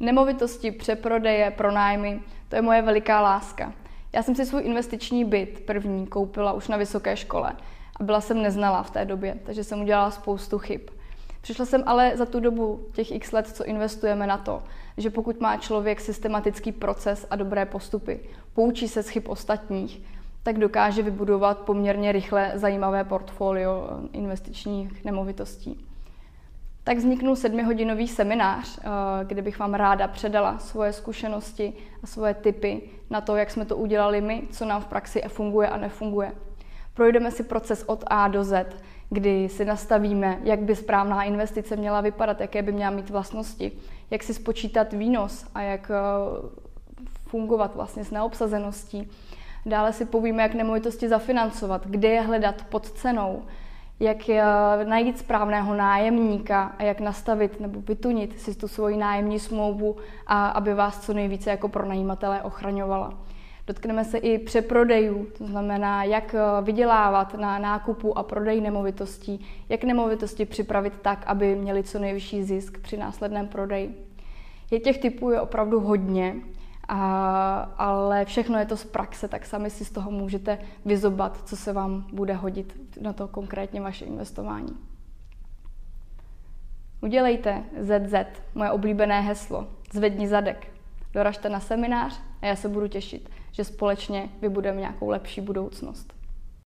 Nemovitosti, přeprodeje, pronájmy, to je moje veliká láska. Já jsem si svůj investiční byt první koupila už na vysoké škole a byla jsem neznalá v té době, takže jsem udělala spoustu chyb. Přišla jsem ale za tu dobu těch x let, co investujeme na to, že pokud má člověk systematický proces a dobré postupy, poučí se z chyb ostatních, tak dokáže vybudovat poměrně rychle zajímavé portfolio investičních nemovitostí. Tak vzniknul sedmihodinový seminář, eh, kde bych vám ráda předala svoje zkušenosti a svoje tipy na to, jak jsme to udělali my, co nám v praxi funguje a nefunguje. Projdeme si proces od A do Z, kdy si nastavíme, jak by správná investice měla vypadat, jaké by měla mít vlastnosti, jak si spočítat výnos a jak eh, fungovat vlastně s neobsazeností. Dále si povíme, jak nemovitosti zafinancovat, kde je hledat pod cenou, jak eh, najít správného nájemníka a jak nastavit nebo vytunit si tu svoji nájemní smlouvu, a aby vás co nejvíce jako pronajímatelé ochraňovala. Dotkneme se i přeprodejů, to znamená, jak eh, vydělávat na nákupu a prodeji nemovitostí, jak nemovitosti připravit tak, aby měli co nejvyšší zisk při následném prodeji. Je těch typů je opravdu hodně, a, ale všechno je to z praxe, tak sami si z toho můžete vyzobat, co se vám bude hodit na to konkrétně vaše investování. Udělejte ZZ, moje oblíbené heslo, zvedni zadek. Doražte na seminář a já se budu těšit, že společně vybudeme nějakou lepší budoucnost.